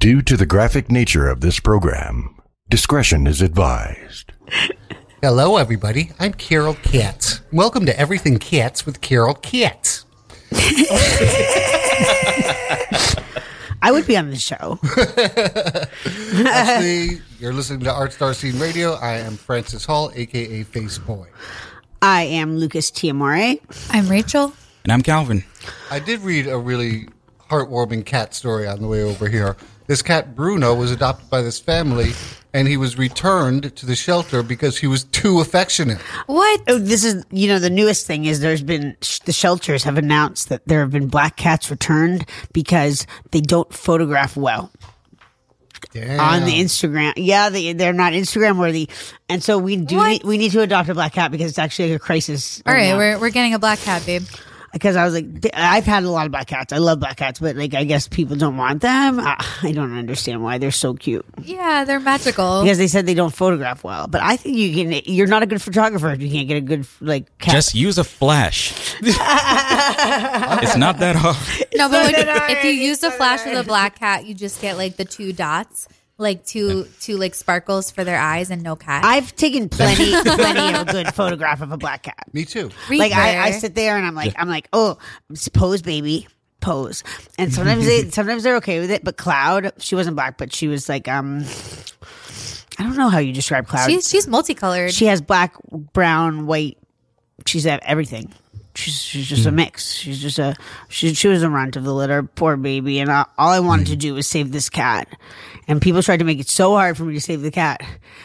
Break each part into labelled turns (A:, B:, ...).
A: Due to the graphic nature of this program, discretion is advised.
B: Hello, everybody. I'm Carol Katz. Welcome to Everything Katz with Carol Katz.
C: I would be on the show.
B: Actually, you're listening to Art Star Scene Radio. I am Francis Hall, aka Face Boy.
C: I am Lucas Tiamore.
D: I'm Rachel.
E: And I'm Calvin.
B: I did read a really heartwarming cat story on the way over here. This cat, Bruno, was adopted by this family and he was returned to the shelter because he was too affectionate.
D: What?
C: Oh, this is, you know, the newest thing is there's been, the shelters have announced that there have been black cats returned because they don't photograph well.
B: Damn.
C: on the Instagram. Yeah, they they're not Instagram worthy, and so we do need, we need to adopt a black cat because it's actually a crisis.
D: All
C: right
D: right,
C: now.
D: we're, we're getting a black cat, babe.
C: Because I was like, I've had a lot of black cats. I love black cats, but like I guess people don't want them. I, I don't understand why they're so cute
D: Yeah, they're magical.
C: because they said they don't photograph well. But I think you can. You're not a good photographer if you can't get a good like cat.
E: Just use a flash. it's not that hard.
D: No, but when, if you use the flash with a black cat, you just get like the two dots, like two two like sparkles for their eyes and no cat.
C: I've taken plenty plenty of a good photograph of a black cat.
B: Me too.
C: like I, I sit there and I'm like, I'm like, oh, pose, baby, pose. And sometimes they, sometimes they're okay with it. But Cloud, she wasn't black, but she was like, um, I don't know how you describe Cloud.
D: She's she's multicolored.
C: she has black, brown, white. She's have everything. She's she's just a mix. She's just a she she was a runt of the litter, poor baby. And I, all I wanted to do was save this cat. And people tried to make it so hard for me to save the cat.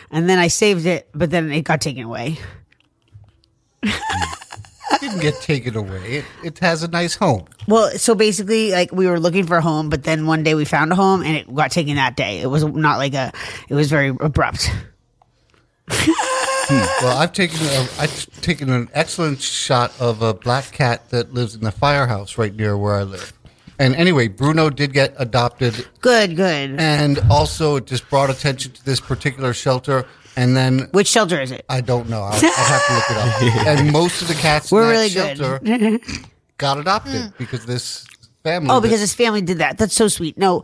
C: And then I saved it, but then it got taken away.
B: It didn't get taken away. It, it has a nice home.
C: Well, so basically, like we were looking for a home, but then one day we found a home and it got taken that day. It was not like a, it was very abrupt. Hmm.
B: Well, I've taken a, I've taken an excellent shot of a black cat that lives in the firehouse right near where I live. And anyway, Bruno did get adopted,
C: Good, good.
B: and also it just brought attention to this particular shelter. And then
C: Which shelter is it?
B: I don't know. I'll, I'll have to look it up. and most of the cats
C: We're
B: in that
C: really good.
B: shelter got adopted because this family.
C: Oh, because his family did that. That's so sweet. No,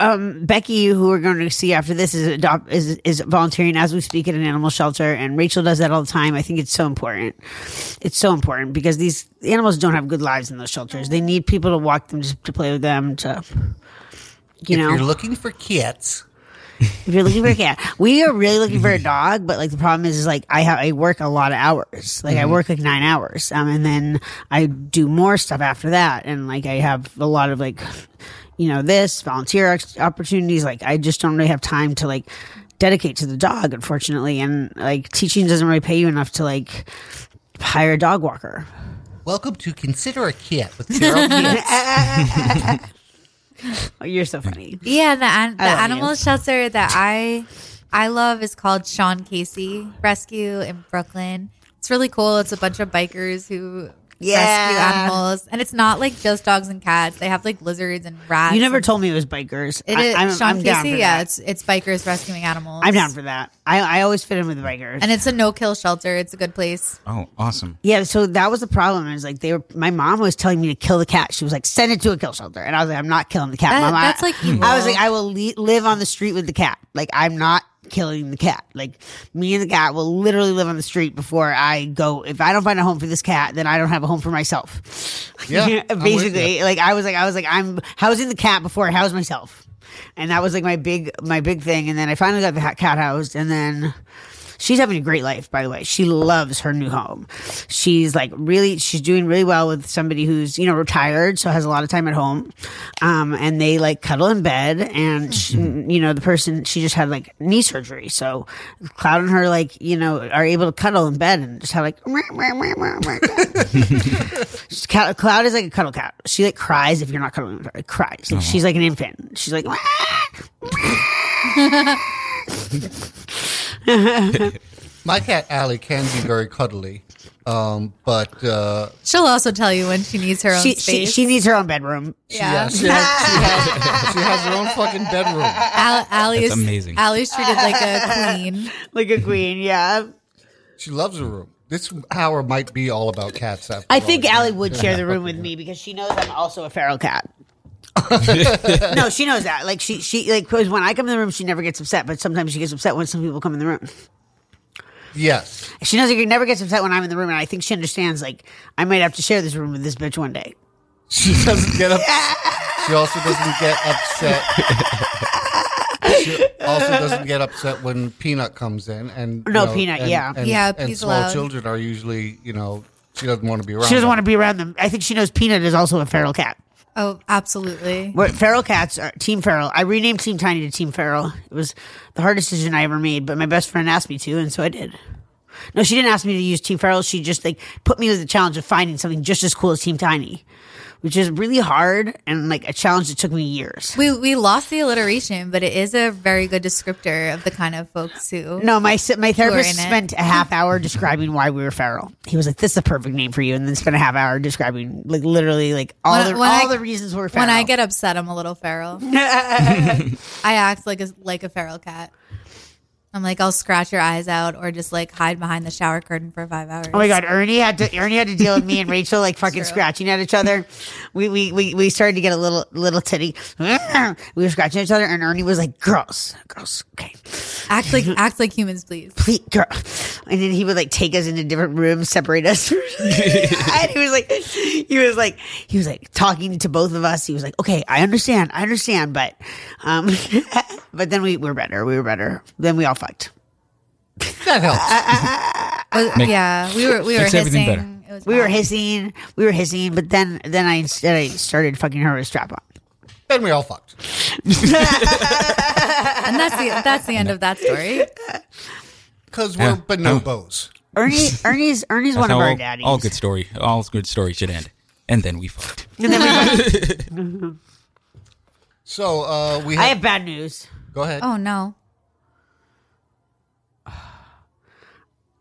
C: um, Becky, who we're going to see after this, is adopt is is volunteering as we speak at an animal shelter, and Rachel does that all the time. I think it's so important. It's so important because these animals don't have good lives in those shelters. They need people to walk them, to, to play with them, to you
B: if
C: know.
B: you're looking for cats,
C: If you're looking for a cat, we are really looking for a dog. But like the problem is, is like I have I work a lot of hours. Like I work like nine hours, um, and then I do more stuff after that. And like I have a lot of like, you know, this volunteer ex- opportunities. Like I just don't really have time to like dedicate to the dog, unfortunately. And like teaching doesn't really pay you enough to like hire a dog walker.
B: welcome to Consider a Kit with Carol Katz.
C: Oh, you're so funny.
D: yeah, the an- the animal
C: you.
D: shelter that I I love is called Sean Casey Rescue in Brooklyn. It's really cool. It's a bunch of bikers who rescue
C: Yeah.
D: animals, and it's not like just dogs and cats. They have like lizards and rats.
C: You never
D: and-
C: told me it was bikers.
D: It
C: I, I'm,
D: Sean
C: I'm down
D: Casey.
C: for
D: Yeah,
C: that.
D: it's it's bikers rescuing animals.
C: I'm down for that. I, I always fit in with the bikers.
D: and it's a no kill shelter. It's a good place.
E: Oh, awesome.
C: Yeah, so that was the problem. Is like they were. My mom was telling me to kill the cat. She was like, "Send it to a kill shelter," and I was like, "I'm not killing the cat."
D: That-
C: Mom, I-
D: that's, like, evil.
C: I was like, "I will le- live on the street with the cat. Like I'm not killing the cat. Like me and the cat will literally live on the street before I go. If I don't find a home for this cat, then I don't have a home for myself.
B: Yeah,
C: basically. Like I was like, I was like, I'm housing the cat before I house myself." And that was like my big, my big thing. And then I finally got the cat housed, and then She's having a great life, by the way. She loves her new home. She's like really, she's doing really well with somebody who's, you know, retired, so has a lot of time at home. Um, and they like cuddle in bed and, she, you know, the person, she just had like knee surgery. So Cloud and her, like, you know, are able to cuddle in bed and just have like, Cloud is like a cuddle cat. She like cries if you're not cuddling with her. Cries. Like, She's like an infant. She's like,
B: My cat Allie can be very cuddly, um, but uh,
D: She'll also tell you when she needs her own
C: she, she,
D: space.
C: she needs her own bedroom.
D: yeah.
B: she, has, she, has, she has her own fucking bedroom.
D: Al- Allie is
E: amazing.
D: Allie's treated like a queen.
C: Like a queen, yeah.
B: She loves her room. This hour might be all about cats. After
C: I
B: all.
C: think Allie would share the room with me because she knows I'm also a feral cat. No, she knows that. Like she she like 'cause when I come in the room, she never gets upset, but sometimes she gets upset when some people come in the room.
B: Yes.
C: She knows that she never gets upset when I'm in the room, and I think she understands. Like I might have to share this room with this bitch one day.
B: She doesn't get up. She also doesn't get upset. She also doesn't get upset when Peanut comes in, and you
C: No,
B: know,
C: Peanut,
B: and-
C: yeah.
B: and,
D: Yeah,
B: and small
D: allowed.
B: children are usually, you know, she doesn't want to be around.
C: She doesn't
B: them.
C: want to be around them. I think she knows Peanut is also a feral cat.
D: Oh, absolutely.
C: What feral cats are Team Feral. I renamed Team Tiny to Team Feral. It was the hardest decision I ever made, but my best friend asked me to, and so I did. No, she didn't ask me to use Team Feral. She just like put me with the challenge of finding something just as cool as Team Tiny, which is really hard and like a challenge that took me years.
D: We we lost the alliteration, but it is a very good descriptor of the kind of folks who.
C: No, my my therapist spent a half hour describing why we were feral. He was like, "This is the perfect name for you," and then spent a half hour describing like literally like all
D: When-
C: the
D: when
C: all
D: I-
C: the reasons we're feral.
D: When I get upset, I'm a little feral. I act like a like a feral cat. I'm like I'll scratch your eyes out or just like hide behind the shower curtain for five hours.
C: Oh my god, Ernie had to Ernie had to deal with me and Rachel like fucking
D: True.
C: scratching at each other. We we we, we started to get a little little titty. We were scratching each other, and Ernie was like, "Girls, girls, okay,
D: Act like act like humans, please.
C: please, girl." And then he would like take us into different rooms, separate us. and he was like, he was like, he was like talking to both of us. He was like, "Okay, I understand, I understand," but um, but then we were better. We were better. Then we all fucked.
B: That helps.
D: Uh, uh, uh,
E: Make-
D: yeah, we were we were
E: makes
D: hissing. It was
C: We were hissing, we were hissing, but then then I instead I started fucking her with a strap on.
B: then we all fucked.
D: and that's the that's the end of that story.
B: Because we're
E: Yeah. Oh.
B: bonobos.
C: Ernie, Ernie's Ernie's
E: That's
C: one of our
E: all,
C: daddies.
E: all good story, all good stories should end, and then we fucked.
C: And then we- fucked.
B: So uh, we
C: I
B: have,
C: have bad news.
B: go ahead.
D: Oh no.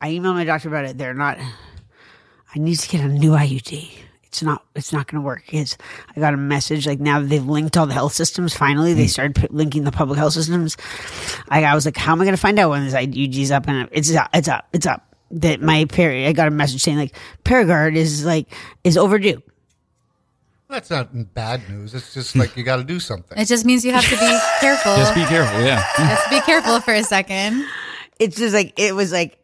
C: I emailed my doctor about it. They're not. I need to get a new IUD. It's not. It's not going to work. Is I got a message like now that they've linked all the health systems. Finally, they hmm. started p- linking the public health systems. I, I was like, how am I going to find out when this IUD's up? And it's up. It's up. It's up. That my period. I got a message saying like Paragard is like is overdue.
B: That's not bad news. It's just hmm. like you got to do something.
D: It just means you have to be careful.
E: Just be careful, yeah.
D: Just be careful for a second.
C: it's just like it was like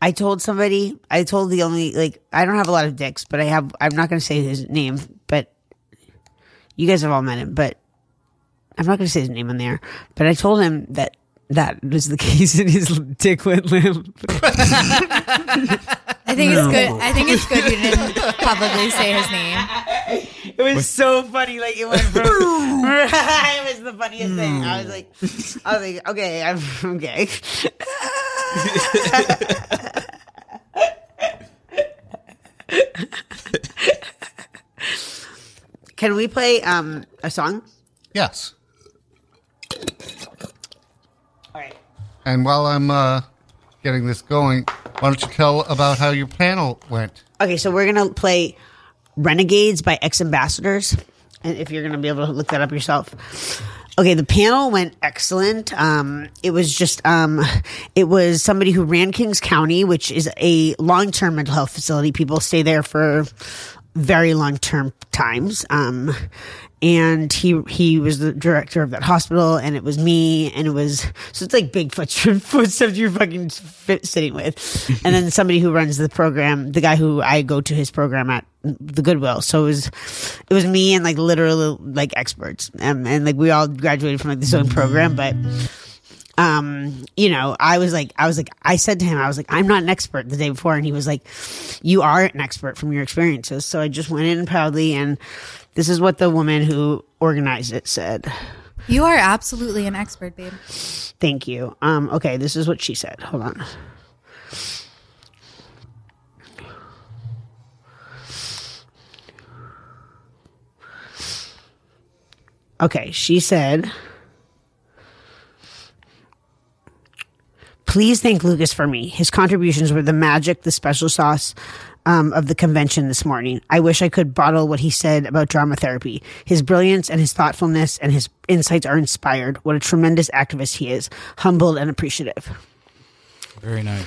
C: I told somebody I told the only like I don't have a lot of dicks, but I have I'm not gonna say his name, but you guys have all met him, but I'm not gonna say his name on there. But I told him that that was the case and his dick went limp.
D: I think it's good. I think it's good you didn't publicly say his name.
C: It was so funny, like it went from it was the funniest thing. I was like I was like, okay, I'm okay. Can we play um a song?
B: yes.
C: All right.
B: And while I'm uh, getting this going, why don't you tell about how your panel went?
C: Okay, so we're gonna play Renegades by X Ambassadors. And if you're gonna be able to look that up yourself. Okay, the panel went excellent. Um, it was just um, it was somebody who ran Kings County, which is a long term mental health facility. People stay there for very long term times. Um, and he he was the director of that hospital, and it was me, and it was so it's like big foot footsteps you're fucking sitting with, and then somebody who runs the program, the guy who I go to his program at the Goodwill. So it was it was me and like literally like experts, and, and like we all graduated from like the same program, but um, you know, I was like, I was like, I said to him, I was like, I'm not an expert the day before. And he was like, you are an expert from your experiences. So I just went in proudly. And this is what the woman who organized it said.
D: You are absolutely an expert, babe.
C: Thank you. Um, okay. This is what she said. Hold on. Okay. She said, Please thank Lucas for me. His contributions were the magic, the special sauce um, of the convention this morning. I wish I could bottle what he said about drama therapy. His brilliance and his thoughtfulness and his insights are inspired. What a tremendous activist he is, humbled and appreciative.
E: Very nice.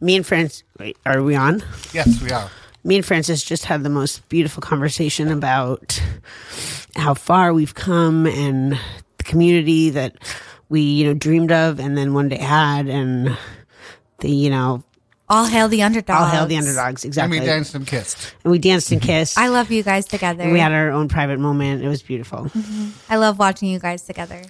C: Me and Francis, wait, are we on?
B: Yes, we are.
C: Me and Francis just had the most beautiful conversation about how far we've come and the community that we, you know, dreamed of and then one day had, and the, you know,
D: All hail the underdogs.
C: all hail the underdogs.
B: And
C: Exactly.
B: we danced and kissed.
C: And we danced and kissed.
D: I love you guys together.
C: and we had our own private moment. It was beautiful. Mm-hmm.
D: I love watching you guys together.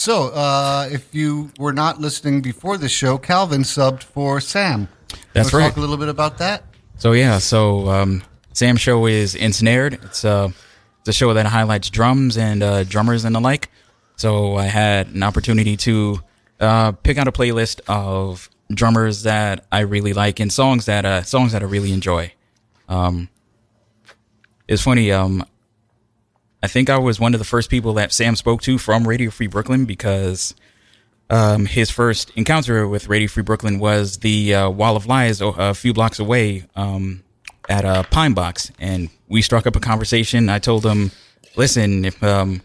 B: So, uh, if you were not listening before the show, Calvin subbed for Sam.
E: That's right.
B: Talk a little bit about that.
E: So yeah, so um, Sam's show is Ensnared. It's uh, it's a show that highlights drums and uh, drummers and the like. So I had an opportunity to uh, pick out a playlist of drummers that I really like and songs that uh, songs that I really enjoy. Um, it's funny. Um, I think I was one of the first people that Sam spoke to from Radio Free Brooklyn because um, his first encounter with Radio Free Brooklyn was the uh, Wall of Lies a, a few blocks away um, at uh, Pine Box, and we struck up a conversation. I told him, "Listen, if um,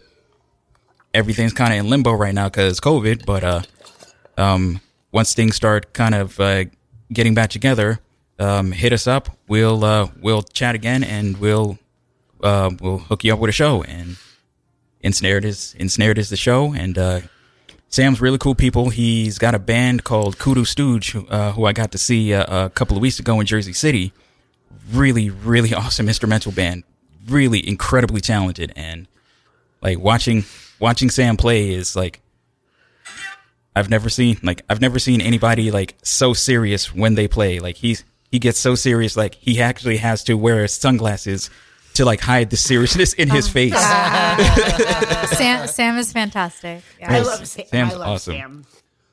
E: everything's kind of in limbo right now because COVID, but uh, um, once things start kind of uh, getting back together, um, hit us up. We'll uh, we'll chat again, and we'll uh, we'll hook you up with a show." And Ensnared is Ensnared is the show, and uh, Sam's really cool people. He's got a band called Kudu Stooge, uh, who I got to see uh, a couple of weeks ago in Jersey City. Really, really awesome instrumental band. Really incredibly talented, and like watching watching Sam play is like I've never seen like I've never seen anybody like so serious when they play. Like he's he gets so serious, like he actually has to wear sunglasses to like hide the seriousness in his face.
D: Sam, Sam is fantastic. Yeah.
C: I
E: Yes.
C: love Sam.
E: Sam's
C: I love
E: awesome.
C: Sam.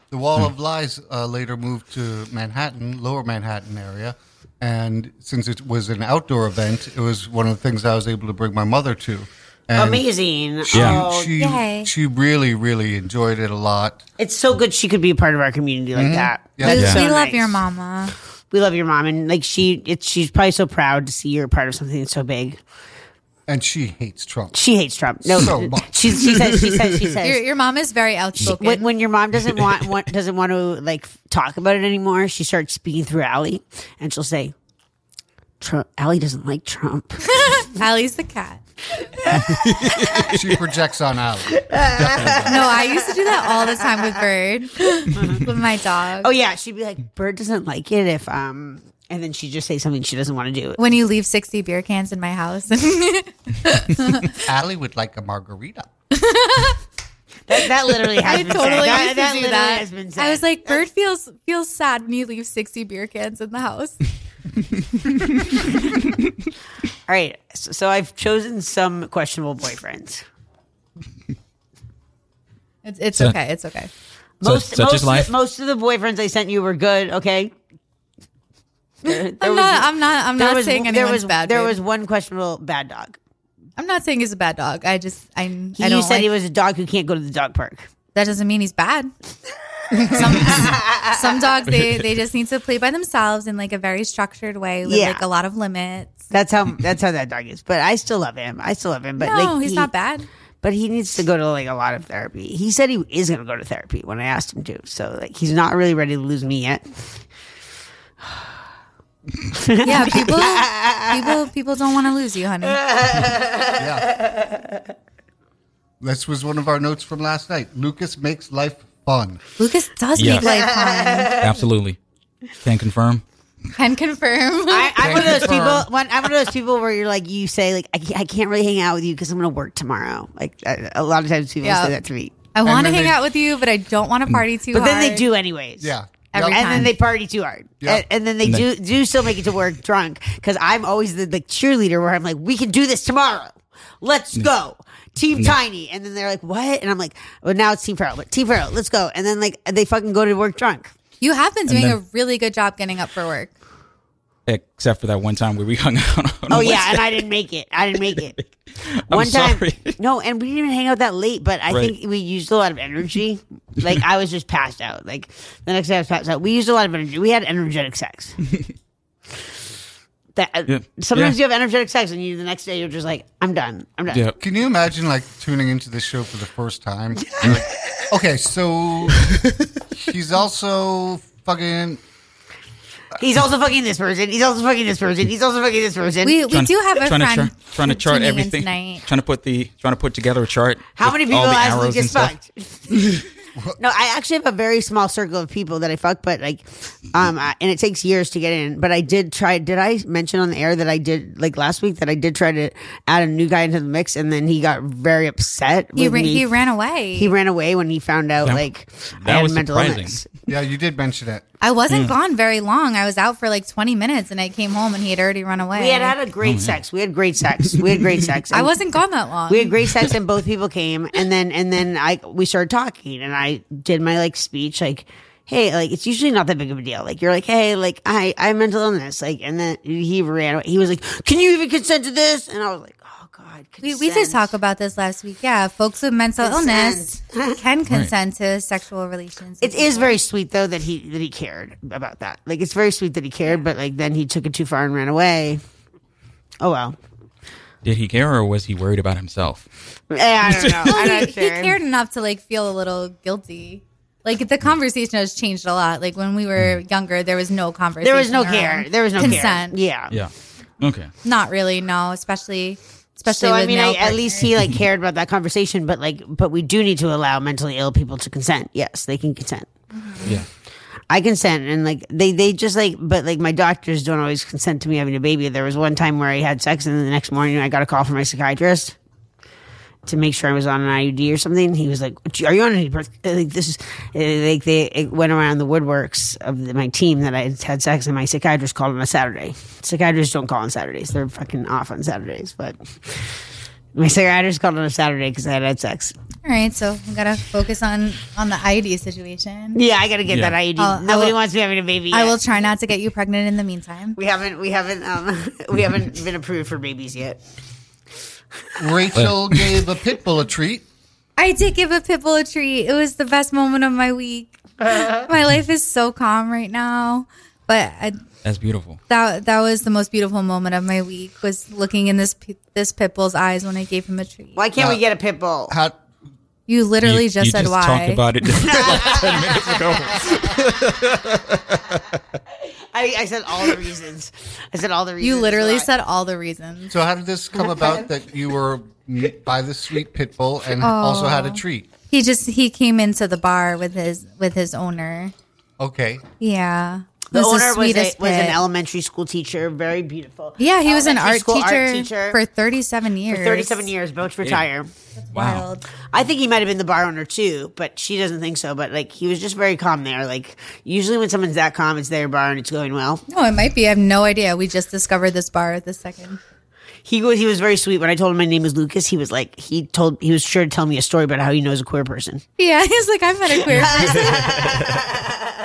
B: The Wall of Lies uh, later moved to Manhattan, lower Manhattan area. And since it was an outdoor event, it was one of the things I was able to bring my mother to. And
C: Amazing.
B: She,
C: Oh,
B: she,
D: yay.
B: she really, really enjoyed it a lot.
C: it's so good she could be a part of our community like that.
B: Yeah.
C: That's
D: we,
C: so
D: love
C: nice.
D: your mama.
C: We love your mom, and like she, it's she's probably so proud to see you're a part of something that's so big.
B: And she hates Trump.
C: She hates Trump. No,
B: So much.
C: she, she says she says she says
D: Your, your mom is very outspoken.
C: when, when your mom doesn't want, want doesn't want to like talk about it anymore, she starts speaking through Allie, and she'll say, "Trump." Allie doesn't like Trump.
D: Allie's the cat.
B: she projects on Allie.
D: No, I used to do that all the time with Bird, with my dog.
C: oh yeah, she'd be like, "Bird doesn't like it if um," and then she'd just say something she doesn't want to do.
D: When you leave 60 beer cans in my house.
B: Allie would like a margarita.
C: That, that literally has
D: I
C: been
D: totally
C: said. That,
D: to
C: that
D: do
C: literally
D: that.
C: has been said.
D: I was like, Bird feels feels sad when you leave 60 beer cans in the house.
C: All right, so, so I've chosen some questionable boyfriends.
D: It's, it's
E: So-
D: okay. It's okay.
E: So-
C: Most,
E: such
C: most,
E: is
C: of
E: life.
C: the, most of the boyfriends I sent you were good. Okay. There, there
D: I'm
C: was-
D: not. I'm not. I'm
C: there
D: not
C: was-
D: saying
C: there was,
D: bad.
C: There
D: babe.
C: was one questionable bad dog.
D: I'm not saying he's a bad dog. I just. I.
C: He,
D: I
C: you
D: don't
C: said
D: like,
C: he was a dog who can't go to the dog park.
D: That doesn't mean he's bad. some, some dogs they they just need to play by themselves in like a very structured way with
C: Yeah.
D: like a lot of limits.
C: That's how that's how that dog is. But I still love him. I still love him. But
D: no,
C: like,
D: he's
C: he-
D: not bad.
C: But he needs to go to like a lot of therapy. He said he is going to go to therapy when I asked him to. So like he's not really ready to lose me yet.
D: Yeah, people people people don't want to lose you, honey.
B: Yeah. this was one of our notes from last night. Lucas makes life fun.
D: Lucas does
E: Yeah.
D: make life fun.
E: Absolutely, can confirm.
D: Can confirm.
C: I, I'm one of those
B: confirm.
C: people. When, I'm one of those people where you're like, you say like, I can't, I can't really hang out with you because I'm going to work tomorrow. Like a, a lot of times people
D: Yeah.
C: say that to me,
D: I want to
B: then
D: hang
B: they-
D: out with you, but I don't want to mm. party too hard.
C: but
D: hard.
C: then they do anyways.
B: Yeah.
D: Every
B: Yep.
C: and then they party too hard,
B: Yeah.
C: and, and then they
E: And
C: do do still make it to work drunk because I'm always the, the cheerleader where I'm like, we can do this tomorrow. Let's mm. go. Team Tiny. And then they're like, what? And I'm like, well, now it's Team Feral, but Team Feral, let's go. And then like they fucking go to work drunk.
D: You have been doing
E: then-
D: a really good job getting up for work.
E: Except for that one time where we hung out. On
C: Oh
E: a
C: yeah, and I didn't make it. I didn't make it.
E: I'm
C: One time,
E: sorry.
C: no, and we didn't even hang out that late. But I
E: Right.
C: think we used a lot of energy. Like I was just passed out. Like the next day I was passed out. We used a lot of energy. We had energetic sex. that uh,
E: Yeah.
C: sometimes
E: Yeah.
C: you have energetic sex, and you the next day you're just like, I'm done. I'm done.
E: Yeah.
B: Can you imagine like tuning into this show for the first time? Like, okay, so he's also fucking
C: He's also fucking this person. He's also fucking this person. He's also fucking this person.
D: We we
E: Trying-
D: do have a
E: trying
D: friend
E: to char- trying to chart everything.
D: tonight.
E: Trying to put the trying to put together a chart.
C: How many people
E: all the
C: has Lucas fucked? no, I actually have a very small circle of people that I fuck, but like, um, I, and it takes years to get in. But I did try. Did I mention on the air that I did like last week that I did try to add a new guy into the mix, and then he got very upset.
D: He,
C: with
D: ra-
C: me.
D: he ran away.
C: He ran away when he found out
E: That-
C: like I
E: that
C: had
E: was
C: mental
E: surprising.
C: illness.
B: Yeah, you did mention it.
D: I wasn't mm. gone very long. I was out for like 20 minutes and I came home and he had already run away.
C: We had had a great oh, sex. We had great sex. We had great sex.
D: I wasn't gone that long.
C: we had great sex and both people came and then and then i we started talking and i did my like speech like hey like it's usually not that big of a deal like you're like hey like i i have mental illness like and then he ran away he was like can you even consent to this and i was like oh god
D: we, we did
C: consent.
D: talk about this last week. Yeah, folks with mental illness can consent to sexual relations.
C: it is very sweet though that he that he cared about that like it's very sweet that he cared but like then he took it too far and ran away oh well
E: Did he care or was he worried about himself?
C: Eh, i don't know i'm
D: he,
C: not
D: he cared enough to like feel a little guilty. Like the conversation has changed a lot. Like when we were younger, there was no conversation.
C: there was no care there was no
D: consent.
C: care. yeah
E: Yeah. Okay.
D: Not really. No, especially especially.
C: so I
D: with
C: mean, I, at least he like cared about that conversation, but like, but we do need to allow mentally ill people to consent. Yes, they can consent.
E: Yeah.
C: I consent, and like they they just like, but like my doctors don't always consent to me having a baby. There was one time where I had sex, and then the next morning I got a call from my psychiatrist to make sure I was on an IUD or something. He was like, "Are you on any birth?" Like this is like they it went around the woodworks of the, my team that I had had sex, and my psychiatrist called on a Saturday. Psychiatrists don't call on Saturdays; they're fucking off on Saturdays, but. My psychiatrist called on a Saturday because I had had sex.
D: All right, so we gotta focus on on the IUD situation.
C: Yeah, I gotta get
E: Yeah.
C: that IUD.
D: I'll- I
C: Nobody
D: will-
C: wants me having a baby.
D: I
C: yet.
D: will try not to get you pregnant in the meantime.
C: We haven't. We haven't. Um, we haven't been approved for babies yet.
B: Rachel gave a pit bull a treat.
D: I did give a pitbull a treat. It was the best moment of my week. my life is so calm right now, but I,
E: That's beautiful.
D: that that was the most beautiful moment of my week was looking in this pi- this pitbull's eyes when I gave him a treat.
C: Why can't we get a pit bull?
B: How,
D: You literally
E: You-
D: just
E: you
D: said why.
E: talked about it like 10 minutes ago.
C: I, I said all the reasons. I said all the reasons.
D: you literally said all the reasons.
B: so how did this come about that you were by the sweet pit bull and oh. also had a treat?
D: He just he came into the bar with his with his owner.
B: Okay.
D: Yeah,
C: the
D: It
C: owner was, a, was an elementary school teacher. Very beautiful.
D: Yeah, he was an art teacher,
C: art teacher
D: for 37 years.
C: for 37 years, about to retire.
E: Wow.
D: Wild.
C: I think he might have been the bar owner too, but she doesn't think so. But like, he was just very calm there. Like, usually when someone's that calm, it's their bar and it's going well.
D: No, it might be. I have no idea. We just discovered this bar at this second.
C: He was he was very sweet. When I told him my name was Lucas, he was like he told he was sure to tell me a story about how he knows a queer person.
D: Yeah, he's like, I've met a queer person.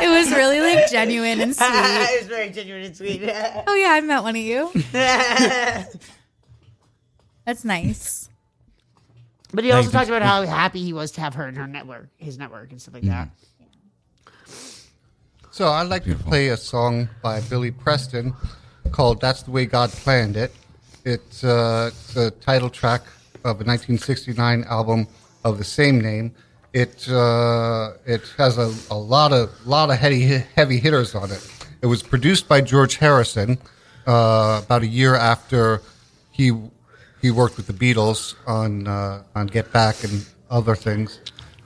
D: it was really like genuine and sweet.
C: it was very genuine and sweet.
D: Oh yeah, I met one of you. That's nice.
C: but he also talked about how happy he was to have her in her network, his network, and stuff like that. Mm-hmm.
B: So I'd like to play a song by Billy Preston called "That's the Way God Planned It." It's, uh, it's the title track of a 1969 album of the same name. It uh, it has a, a lot of lot of heavy heavy hitters on it. It was produced by George Harrison uh, about a year after he he worked with the Beatles on uh, on Get Back and other things.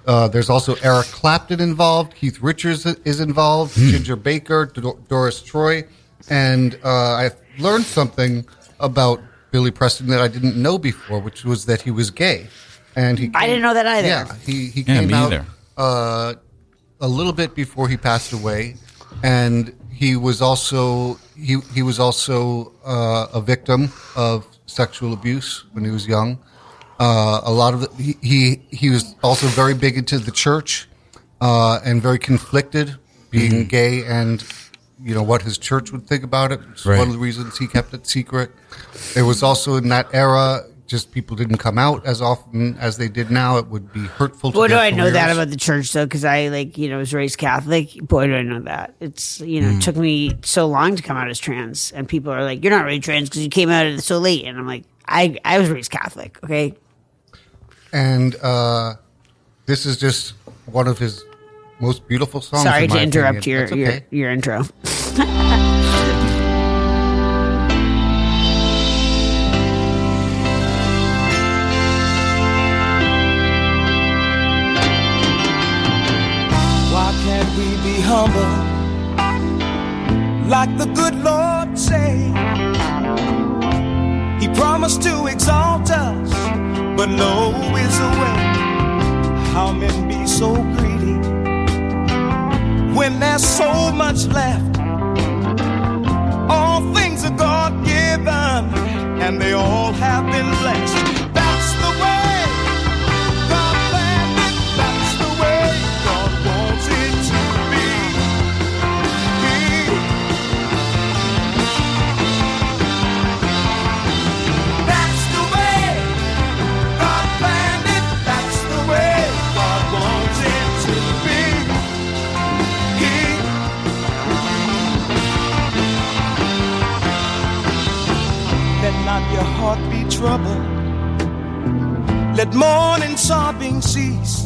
B: Uh, there's also Eric Clapton involved. Keith Richards is involved. Ginger Baker, Dor- Doris Troy, and uh, I learned something about Billy Preston that I didn't know before, which was that he was gay. And he
C: I didn't know that either.
B: Yeah, he he
E: Yeah,
B: came out uh, a little bit before he passed away, and he was also he he was also uh, a victim of sexual abuse when he was young. Uh, a lot of the, he, he he was also very big into the church uh, and very conflicted being
E: Mm-hmm.
B: gay and you know what his church would think about it. It's
E: Right.
B: one of the reasons he kept it secret. It was also in that era. Just people didn't come out as often as they did now. It would be hurtful. to
C: Boy, do
B: their
C: I know that about the church though, because I like you know was raised Catholic. Boy, do I know that. It's you know it took me so long to come out as trans, and people are like, "You're not really trans because you came out so late," and I'm like, "I I was raised Catholic, okay."
B: And uh, this is just one of his most beautiful songs.
C: Sorry
B: in
C: to
B: my
C: interrupt
B: opinion.
C: your,
B: okay.
C: your your intro.
F: like the good Lord say. He promised to exalt us, but no is a way. How men be so greedy when there's so much left. given, and they all have been blessed. morning sobbing cease.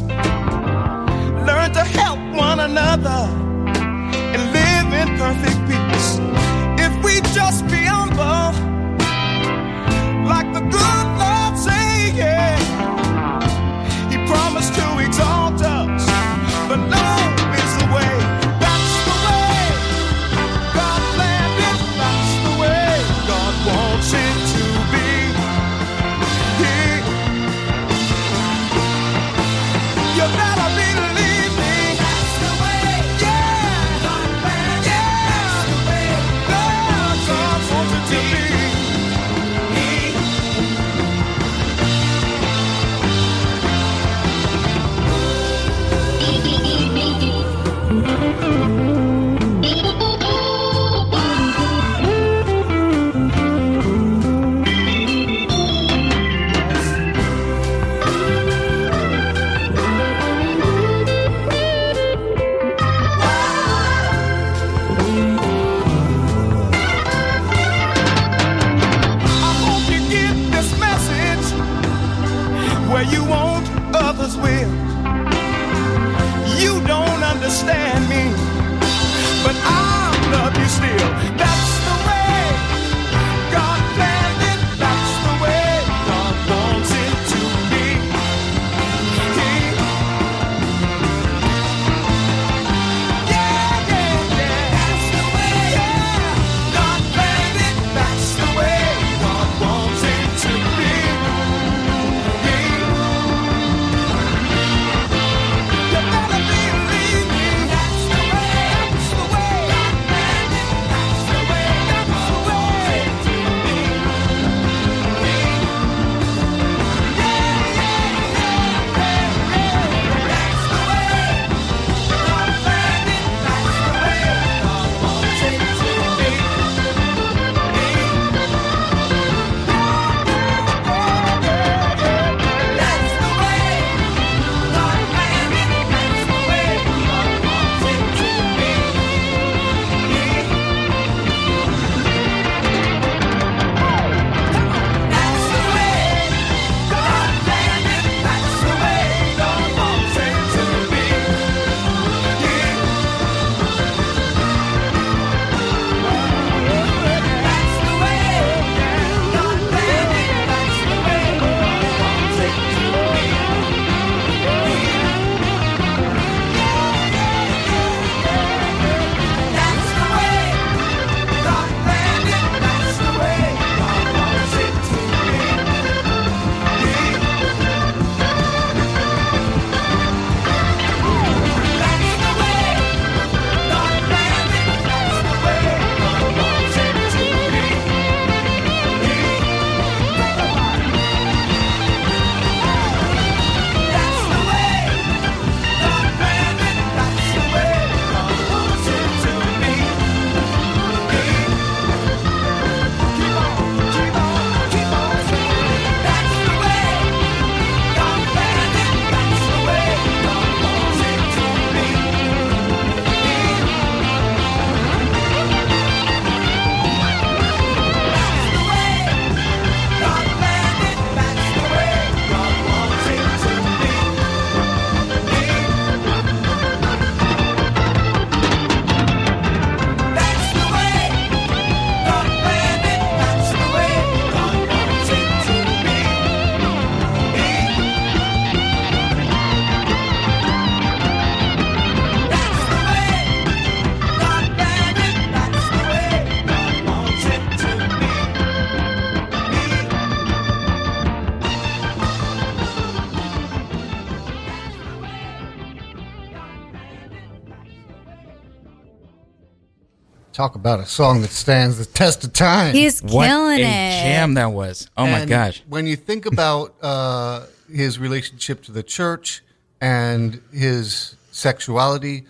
B: Talk about a song that stands the test of time.
D: He's
E: What
D: killing
E: a
D: it.
E: jam that was! Oh my
B: And
E: gosh!
B: When you think about uh, his relationship to the church and his sexuality,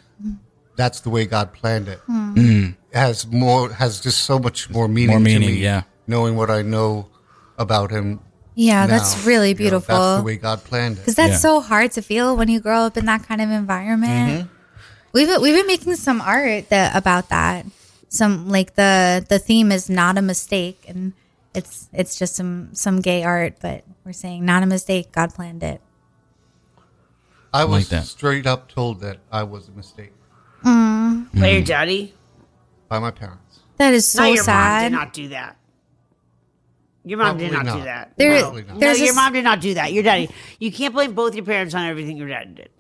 B: that's the way God planned it. Has more has just so much more meaning.
E: More
B: to
E: meaning,
B: me,
E: yeah.
B: Knowing what I know about him.
D: Yeah,
B: now.
D: that's really
B: You know,
D: beautiful.
B: that's the way God planned it.
D: Because that's
E: Yeah.
D: so hard to feel when you grow up in that kind of environment.
B: Mm-hmm.
D: We've been, we've been making some art that about that. Some like the the theme is not a mistake, and it's it's just some some gay art, but we're saying not a mistake. God planned it.
B: I was
E: like that.
B: straight up told that I was a mistake mm.
C: By your daddy?
B: by my parents.
D: That is so
C: no, your mom
D: sad.
C: did not do that. Your mom did
B: Probably
C: not, do that.
D: There-
B: Probably not.
C: No, your mom did not do that. Your daddy. You can't blame both your parents on everything your dad did.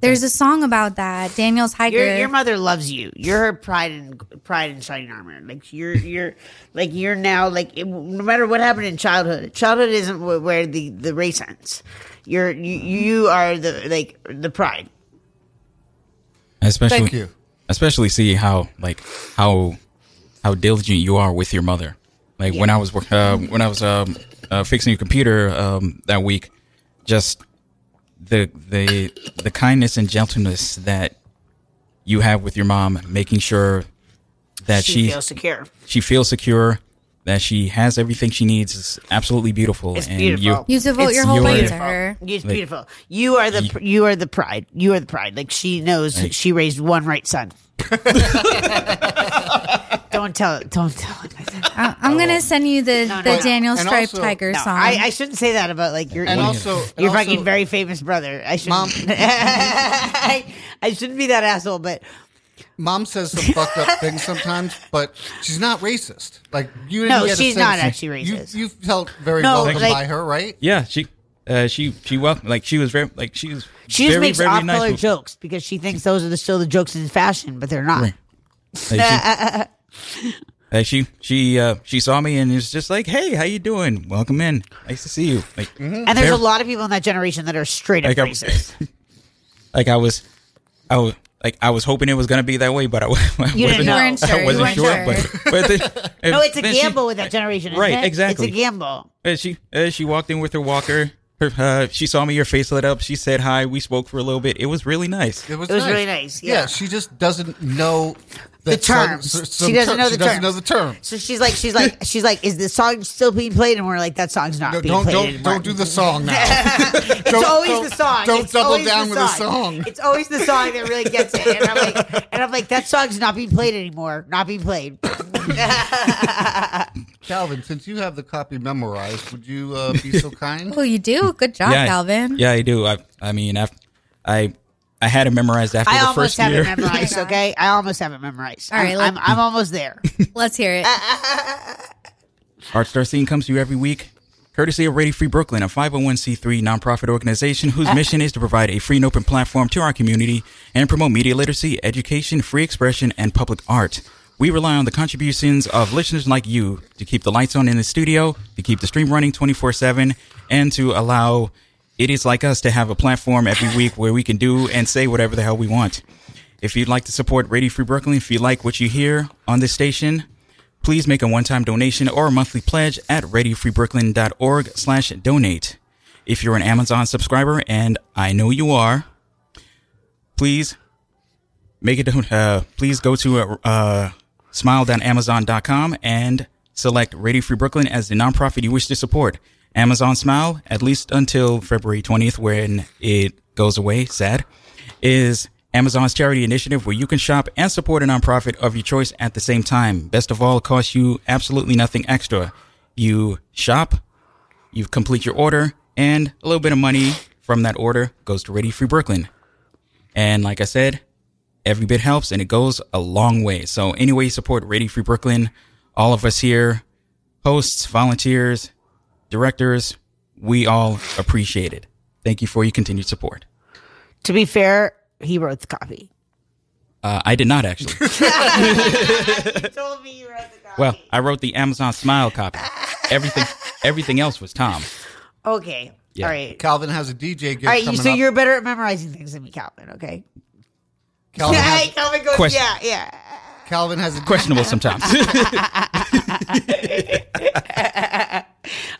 D: There's a song about that. Daniel's Hiker.
C: Your your mother loves you. You're her pride and pride and shining armor. Like you're you're like you're now like it, no matter what happened in childhood. Childhood isn't where the the race ends. You're you you are the like the pride.
E: Especially,
B: Thank you.
E: especially see how like how how diligent you are with your mother. Like when I was work- uh, when I was um, uh, fixing your computer um, that week, just the the the kindness and gentleness that you have with your mom, making sure that
C: She,
E: she
C: feels secure.
E: she feels secure, that she has everything she needs is absolutely beautiful.
C: It's
E: and
C: beautiful.
D: you devote
C: It's
D: your whole life to her.
C: It's
E: Like-
C: beautiful. You are the pr- you are the pride. You are the pride. Like she knows
E: Like-
C: she raised one right son. Don't tell it. Don't tell it.
D: I- I'm gonna send you the
C: No, no,
D: the
C: no.
D: Daniel
B: And
D: Stripe
B: also-
D: Tiger
C: No,
D: song.
C: I, I shouldn't say that about like your
B: And
C: your-
B: also- and
C: your
B: also-
C: fucking very famous brother. I shouldn't.
B: Mom-
C: I, I shouldn't be that asshole, but
B: Mom says some fucked up things sometimes, but she's not racist. Like you, didn't
C: No,
B: get a
C: she's
B: sense-
C: not actually
B: You,
C: racist.
B: you felt very
C: No,
B: welcomed
C: like-
B: by her, right?
E: yeah, she uh, she she welcome like she was very like she was
C: she just
E: very,
C: makes
E: very
C: off color
E: with-
C: jokes because she thinks those are the, still the jokes in fashion, but they're not.
E: Right. Like she, like she she uh she saw me and was just like, "Hey, how you doing? Welcome in. Nice to see you." Like,
C: And there's a lot of people in that generation that are straight up
E: Like, I-
C: racist.
E: like I was, I was like I was hoping it was gonna be that way, but I, I wasn't.
C: didn't.
D: You weren't sure.
E: I wasn't sure,
D: sure.
E: but but then,
C: no, it's a
E: then she-
C: gamble with that generation,
E: Right,
C: it?
E: exactly.
C: It's a gamble.
E: uh, she uh, she walked in with her walker. Her, uh, she saw me. Her face lit up. She said hi. We spoke for a little bit. It was really nice.
B: It was,
C: It was really nice, yeah.
B: she just doesn't know
C: The
B: that some-
C: terms.
B: some
C: she doesn't
B: ter-
C: know the
B: she doesn't
C: terms.
B: know the term.
C: So she's like, she's like, she's like, is the song still being played? And we're like, that song's not
B: No,
C: being
B: don't
C: played
B: don't
C: anymore.
B: don't do the song now.
C: It's
B: Don't-
C: always
B: don't-
C: the song.
B: don't
C: It's
B: double
C: always
B: down with the song.
C: It's always the song that really gets it. And I'm like, and I'm like, that song's not being played anymore. Not being played.
B: Calvin, since you have the copy memorized, would you uh, be so kind?
D: oh, you do. Good job,
E: yeah,
D: Calvin.
E: Yeah, I do. I I mean, I I I had it memorized after
C: I
E: the
C: almost
E: first
C: have
E: year.
C: it memorized. Okay, I almost have it memorized.
D: All right,
C: I'm, I'm, I'm almost there.
D: Let's hear it.
E: Art Star Scene comes to you every week, courtesy of Radio Free Brooklyn, a 501c3 nonprofit organization whose mission is to provide a free and open platform to our community and promote media literacy, education, free expression, and public art. We rely on the contributions of listeners like you to keep the lights on in the studio, to keep the stream running 24 7, and to allow idiots like us to have a platform every week where we can do and say whatever the hell we want. If you'd like to support Radio Free Brooklyn, if you like what you hear on this station, please make a one-time donation or a monthly pledge at radiofreebrooklyn.org slash donate. If you're an Amazon subscriber, and I know you are, please make it, uh, please go to, uh, uh, smile.amazon.com and select Radio Free Brooklyn as the nonprofit you wish to support. Amazon Smile, at least until February 20th, when it goes away, sad, is Amazon's charity initiative where you can shop and support a nonprofit of your choice at the same time. Best of all, it costs you absolutely nothing extra. You shop, you complete your order, and a little bit of money from that order goes to Radio Free Brooklyn. And like I said, every bit helps and it goes a long way. So any way you support Radio Free Brooklyn, all of us here, hosts, volunteers, directors, we all appreciate it. Thank you for your continued support.
C: to be fair, he wrote the copy.
E: Uh, I did not actually.
C: He told me you wrote the copy.
E: Well, I wrote the Amazon Smile copy. Everything, everything else was Tom.
C: okay.
E: Yeah.
C: All right.
B: Calvin has a DJ gig
C: All right, you,
B: coming
C: so
B: up.
C: you're better at memorizing things than me, Calvin. Okay.
B: Calvin
C: Hey,
B: has,
C: Calvin goes,
E: Question.
C: yeah, yeah.
B: Calvin has a
E: questionable sometimes.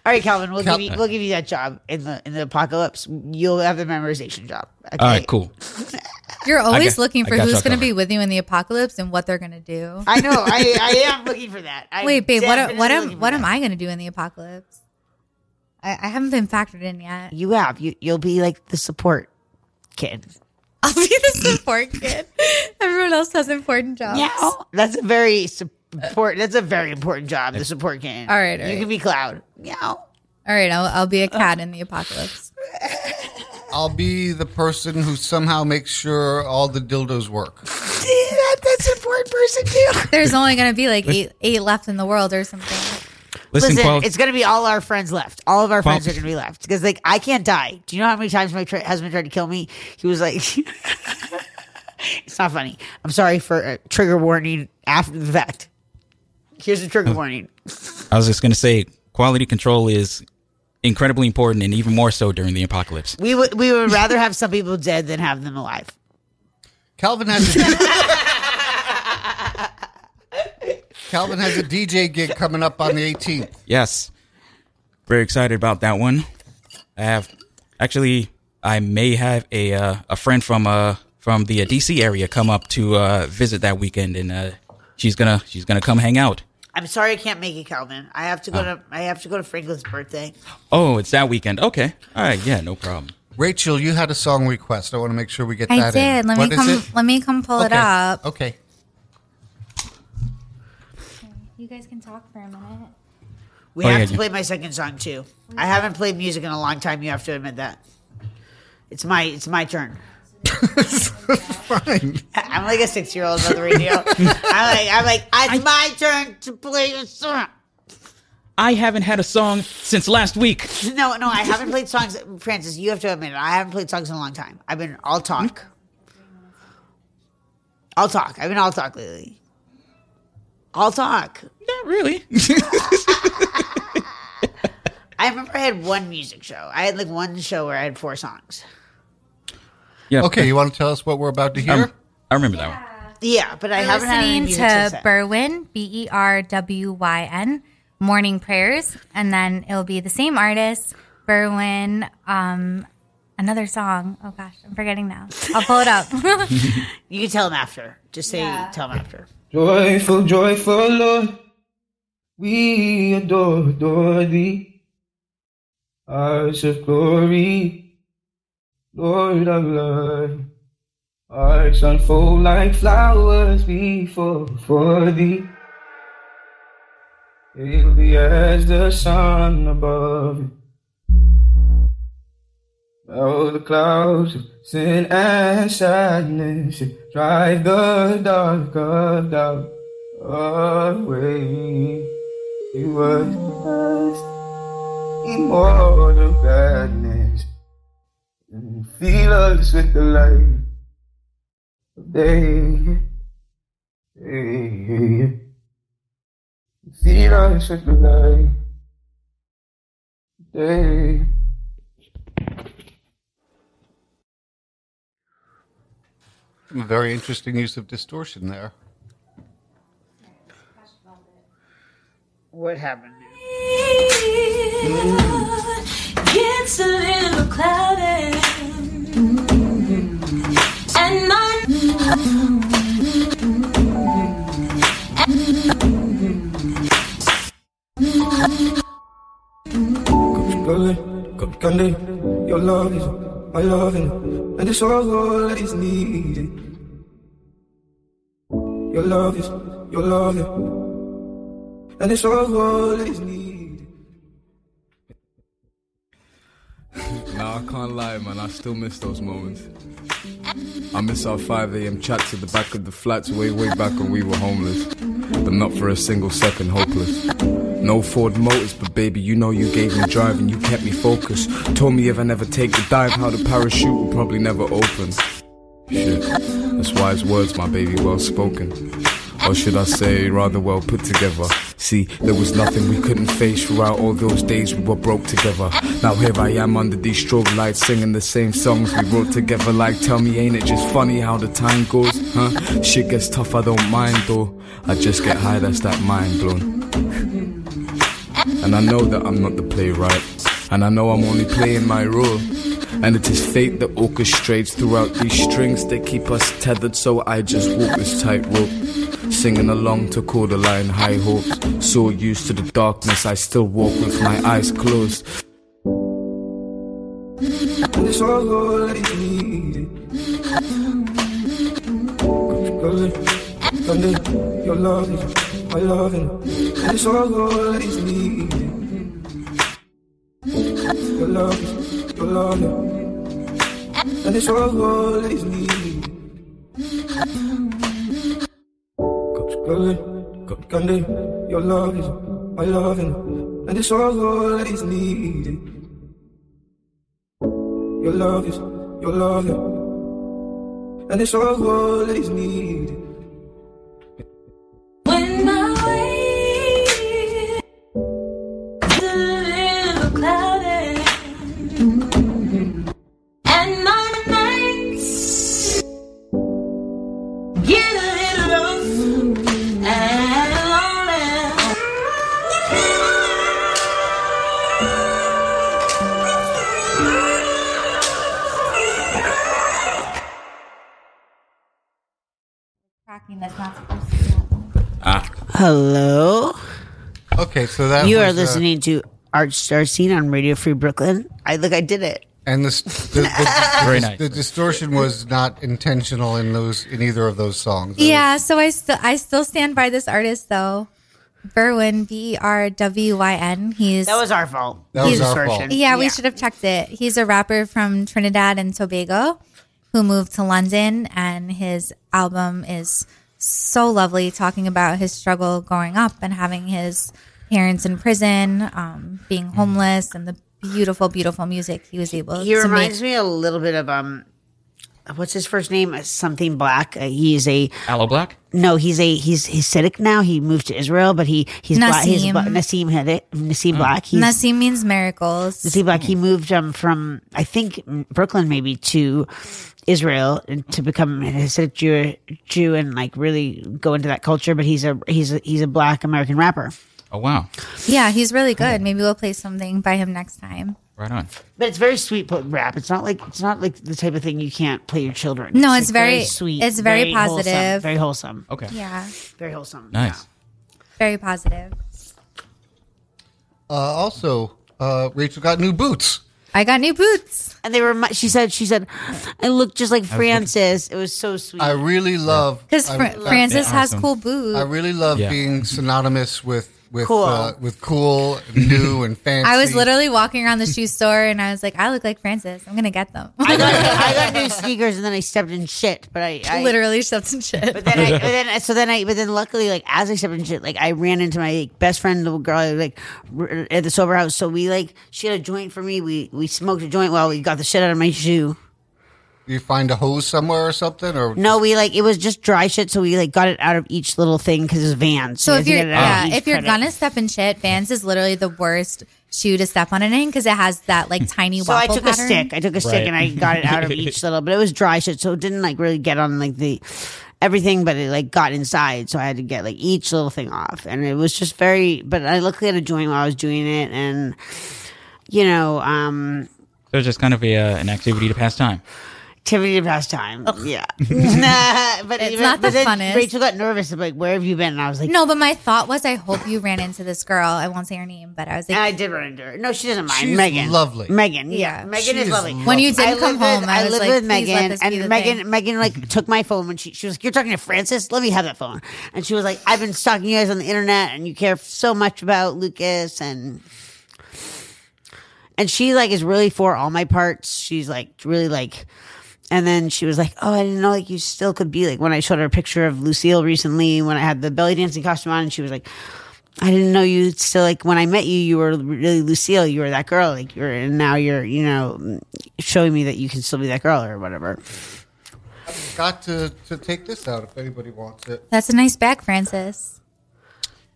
C: All right, Calvin, we'll
B: Cal-
C: give you we'll give you that job in the in the apocalypse. You'll have the memorization job. Okay?
E: All right, cool.
D: You're always
E: got-
D: looking for who's going to be with you in the apocalypse and what they're going to do.
C: I know. I, I am looking for that. I'm
D: Wait, babe, what what am what
C: that.
D: am I going to do in the apocalypse? I, I haven't been factored in yet.
C: You have you. You'll be like the support kid.
D: I'll be the support kid. Everyone else has important jobs.
C: Yeah, oh, that's a very support. That's a very important job. The support kid.
D: All right, all
C: you
D: right.
C: can be Cloud. Yeah.
D: All right, I'll, I'll be a cat in the apocalypse.
B: I'll be the person who somehow makes sure all the dildos work.
C: that, that's an important person too.
D: There's only going to be like eight eight left in the world or something.
E: Listen,
C: Listen,
E: qual-
C: it's gonna be all our friends left. All of our
E: Qual-
C: friends are gonna be left because, like, I can't die. Do you know how many times my tra- husband tried to kill me? He was like, "It's not funny." I'm sorry for a trigger warning after the fact. Here's a trigger oh. warning.
E: I was just going to say quality control is incredibly important and even more so during the apocalypse.
C: We would we would rather have some people dead than have them alive.
B: Calvin has a Calvin has a DJ gig coming up on the 18th.
E: Yes. Very excited about that one. I have actually I may have a uh, a friend from uh from the uh, DC area come up to uh visit that weekend and uh she's going to she's going to come hang out.
C: I'm sorry I can't make it, Calvin. I have to go to I have to go to Franklin's birthday.
E: Oh, it's that weekend. Okay. All right, yeah, no problem.
B: Rachel, you had a song request. I want to make sure we get
D: I
B: that in.
D: did. Let
B: What
D: me
B: is
D: come.
B: it?
D: Let me come pull it
B: Okay.
D: up.
B: Okay.
D: You guys can talk for a minute.
C: We
E: Oh,
C: have
E: yeah,
C: to
E: yeah.
C: play my second song too. I haven't played music in a long time. You have to admit that. It's my it's my turn.
B: Fine.
C: I'm like a six year old on the radio. I'm like I'm like it's my turn to play a song.
E: I haven't had a song since last week.
C: No, no, I haven't played songs. Francis, you have to admit it. I haven't played songs in a long time. I've been all talk. I'll talk. I've been all talk lately. I'll talk.
E: Not really.
C: I remember I had one music show. I had like one show where I had four songs.
E: yeah.
B: Okay, you want to tell us what we're about to hear?
E: Um, I remember that one.
C: Yeah, but I
D: You're
C: haven't had any
D: listening
C: music
D: to
C: then.
D: Berwyn, B E R W Y N, Morning Prayers, and then it'll be the same artist, Berwyn. Um, another song. Oh gosh, I'm forgetting now. I'll pull it up.
C: You can tell him after. Just say tell him after.
G: Joyful, joyful Lord, we adore, adore thee. Hearts of glory, Lord of love. Hearts unfold like flowers before for thee. Hail as the sun above. Oh, the clouds of sin and sadness drive the dark of doubt away. You was immortal gladness and fill us with the light of day. Hey, fill us with the light of day.
B: Very interesting use of distortion there.
C: What happened?
H: Gets a little cloudy. And my
G: good, good candy. Your love is my love, and, and it's all that is needed. Your love is your love, and it's all is needed.
I: Nah, I can't lie, man. I still miss those moments. I miss our 5 a.m. chats at the back of the flats way, way back when we were homeless. But not for a single second hopeless. No Ford Motors, but baby, you know you gave me drive and you kept me focused. Told me if I never take the dive, how the parachute will probably never open. Shit, that's wise words, my baby, well spoken. Or should I say, rather well put together. See, there was nothing we couldn't face throughout all those days we were broke together. Now here I am under these strobe lights singing the same songs we wrote together. Like, tell me, ain't it just funny how the time goes? Huh? Shit gets tough, I don't mind though. I just get high, that's that mind blown. And I know that I'm not the playwright. And I know I'm only playing my role. And it is fate that orchestrates throughout these strings that keep us tethered. So I just walk this tightrope. Singing along to Kodaline high hopes. So used to the darkness, I still walk with my eyes closed.
G: And it's all is needed. Good, good, your love my love, and it's all is needed. Your love your love, and it's all is needed. Good, good, good, your love is my love, and and it's all that is needed. Your love is your love, and it's all that is needed.
C: Hello.
B: Okay, so that
C: you are
B: was, uh,
C: listening to Art Star Scene on Radio Free Brooklyn. I look, I did it.
B: and this, the, the, the,
E: Very nice.
B: the distortion was not intentional in those in either of those songs. It was-
D: Yeah, so I still I still stand by this artist though. Berwyn, B E R W Y N. He's
C: That was our fault.
B: That was
C: He's
B: our
C: distortion.
B: fault.
D: yeah, we should have checked it. He's a rapper from Trinidad and Tobago who moved to London, and his album is so lovely, talking about his struggle growing up and having his parents in prison, um, being homeless, and the beautiful, beautiful music he was able to He
C: reminds
D: make.
C: me a little bit of um, what's his first name? Something Black. Uh, he's a
E: Aloe Blacc.
C: no. He's a he's Hasidic now. He moved to Israel, but he he's black. He's
D: Nassim.
C: black. Nassim had it. Nassim Black. He's
D: Nassim means miracles.
C: Nassim Black. He moved um from I think Brooklyn maybe to Israel and to become a Hasidic Jew, Jew and like really go into that culture. But he's a he's a he's a Black American rapper.
E: Oh wow,
D: Yeah, he's really good. Maybe we'll play something by him next time.
E: right on.
C: But it's very sweet put rap. It's not like it's not like the type of thing you can't play your children.
D: No,
C: like
D: it's very-
C: sweet.
D: it's very
C: wholesome,
D: positive.
C: very wholesome.
E: Okay,
D: Yeah,
C: Very wholesome.
E: nice.
D: very positive.
B: Uh, also, uh, Rachel got new boots.
D: I got new boots.
C: And they were. mu- She said. She said, "I look just like Francis." It was so sweet.
B: I really love
D: Because
B: I- I-
D: Francis has
E: awesome.
D: cool boots.
B: I really love
E: Yeah.
B: being synonymous with with
C: Cool.
B: uh, with cool, new, and fancy.
D: I was literally walking around the shoe store and I was like, I look like Francis. I'm gonna get them.
C: I got, I got new sneakers and then I stepped in shit. But I, I
D: literally stepped in shit.
C: But then, I, but then, so then I, but then luckily, like as I stepped in shit, like I ran into my like, best friend, little girl, like r- at the sober house. So we like she had a joint for me. We we smoked a joint while we got the shit out of my shoe.
B: You find a hose somewhere or something, or
C: No, we like it was just dry shit. So we like got it out of each little thing because it's Vans.
D: so
C: you
D: if you're
C: get it out of
D: yeah, if you're
C: credit.
D: gonna step in shit, Vans is literally the worst shoe to step on it in because it has that like tiny
C: So I took
D: pattern.
C: a stick. I took a stick and I got it out of each little, but it was dry shit, so it didn't like really get on like the everything, but it like got inside. So I had to get like each little thing off, and it was just very. But I luckily had a joint while I was doing it, and you know, um,
E: So it's just kind of a uh, an activity to pass time.
C: Activity to pass time. Yeah, nah, but
D: It's
C: but-
D: not
C: but
D: the
C: then
D: funnest.
C: Rachel got nervous. I'm like, where have you been? And I was like,
D: No, but my thought was, I hope you ran into this girl. I won't say her name, but I was like,
C: And I did run into her. No, she doesn't mind.
B: She's
C: Megan,
B: lovely.
C: Megan, yeah,
D: Yeah.
C: Megan
B: She
C: is
B: is
C: lovely.
D: when you didn't come
C: with-
D: home, I, was
C: lived
D: like,
C: with
D: please let
C: Megan,
D: this be
C: and
D: the
C: Megan,
D: thing.
C: Megan like took my phone when she she was like, "You're talking to Francis. Let me have that phone." And she was like, "I've been stalking you guys on the internet, and you care so much about Lucas and." And she like is really for all my parts. She's like really like, and then she was like, "Oh, I didn't know like you still could be like." When I showed her a picture of Lucille recently, when I had the belly dancing costume on, and she was like, I didn't know you still like when I met you, you were really Lucille. You were that girl. Like you're, and now you're, you know, showing me that you can still be that girl or whatever.
B: i got to to take this out if anybody wants it.
D: that's a nice bag, Francis.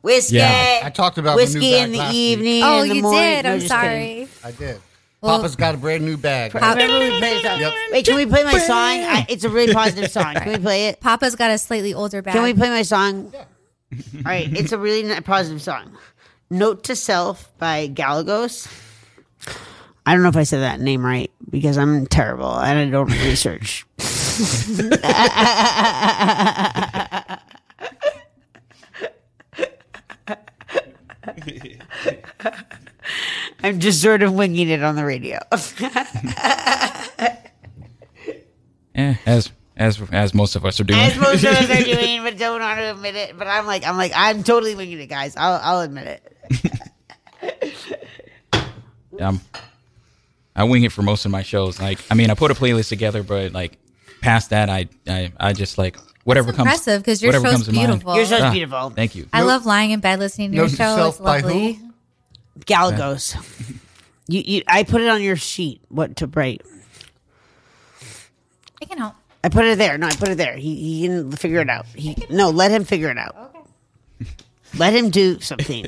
C: Whiskey.
E: Yeah.
B: I talked about my new
C: whiskey
B: bag
C: in the
B: last week.
C: evening.
D: Oh,
C: in the
D: you
C: morning.
D: did.
C: No,
D: I'm sorry.
C: kidding.
B: I did.
D: Well-
B: Papa's got a brand new bag.
C: Remember we played the song?
B: Yep.
C: Wait, can we play my song? I, it's a really positive song. Can we play it?
D: Papa's got a slightly older bag.
C: Can we play my song? All right, it's a really ni- positive song. Note to Self by Galagos. I don't know if I said that name right because I'm terrible and I don't research. I'm just sort of winging it on the radio.
E: Eh, as as as most of us are doing.
C: As most of us are doing, but don't want to admit it. But I'm like, I'm like, I'm totally winging it, guys. I'll, I'll admit it.
E: um, I wing it for most of my shows. Like, I mean, I put a playlist together, but like past that, I I, I just like whatever comes.
D: Impressive because your
E: whatever
D: show's
E: comes to mind.
D: beautiful.
C: Your show's
E: Ah,
C: beautiful.
E: Thank you.
D: I love lying in bed listening to
B: Note
D: your show.
B: self
D: It's
B: by
D: lovely.
B: Who?
C: Galagos. You, you, I put it on your sheet. What to write?
D: I can help.
C: I put it there. No, I put it there. He, he can figure it out. He, no, let him figure it out. Okay. Let him do something.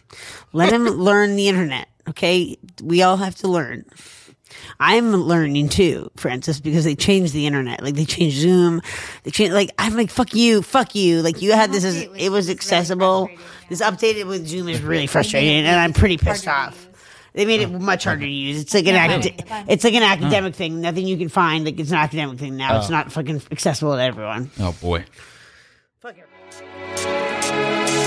C: let him learn the internet. Okay, we all have to learn. I'm learning too, Francis, because they changed the internet. Like they changed Zoom. They changed. Like I'm like fuck you, fuck you. Like you had this as it was accessible. This updated with Zoom is really frustrating, and I'm pretty pissed off. They made it much harder to use. It's like an acad- it's like an academic thing. Nothing you can find. Like it's an academic thing now. It's
E: Oh.
C: not fucking accessible to everyone.
E: Oh boy.
C: Fuck it.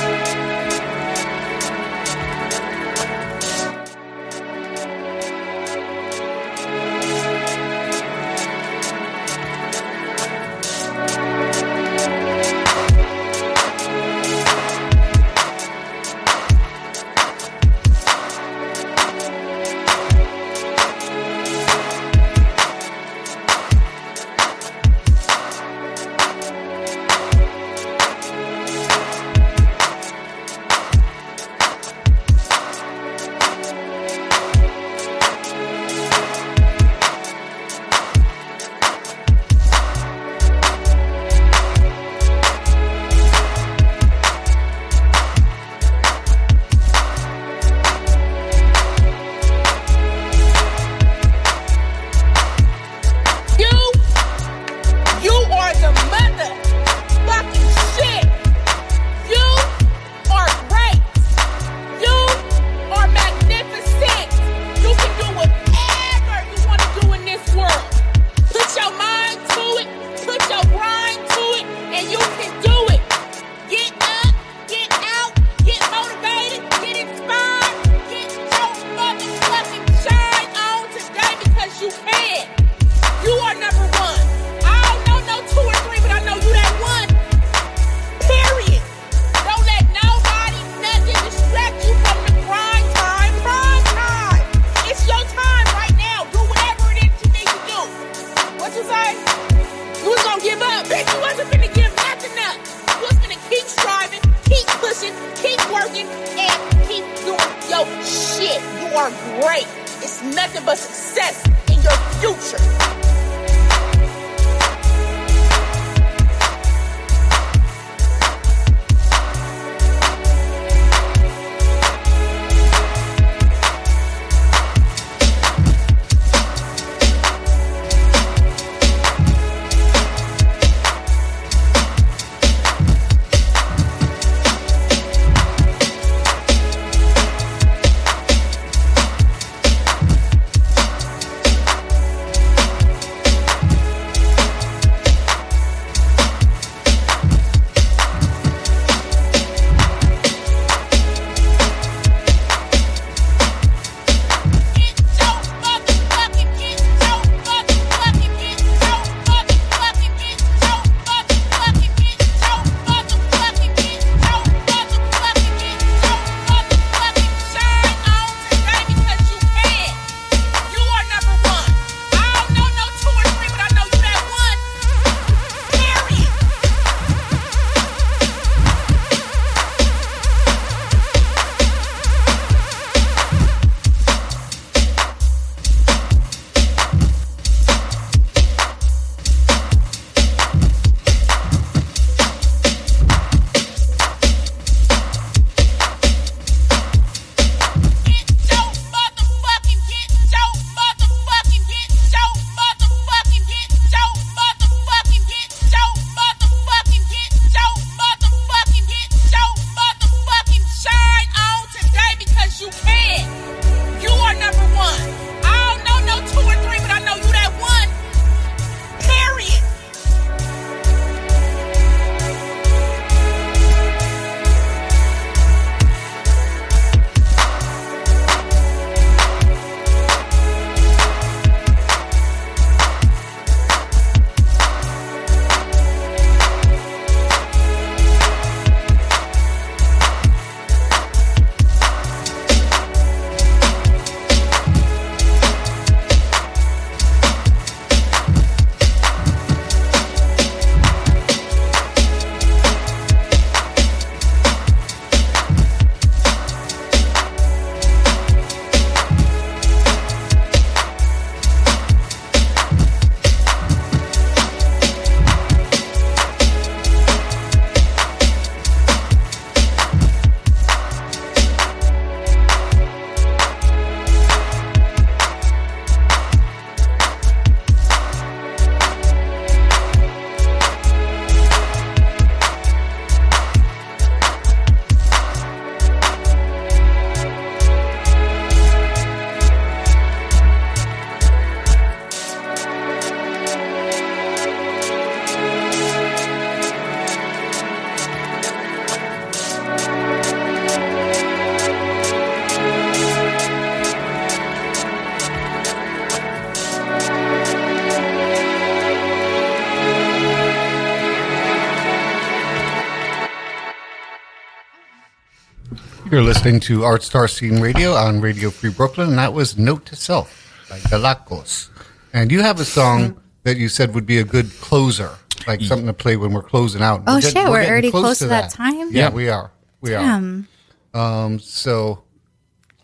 B: You're listening to Art Star Scene Radio on Radio Free Brooklyn, and that was Note to Self by Galacos. And you have a song that you said would be a good closer, like something to play when we're closing out.
D: Oh,
B: get-
D: shit, we're
B: getting
D: already close to that time?
B: Yeah,
E: Yeah.
B: we are. We
D: Damn.
B: are. Um, so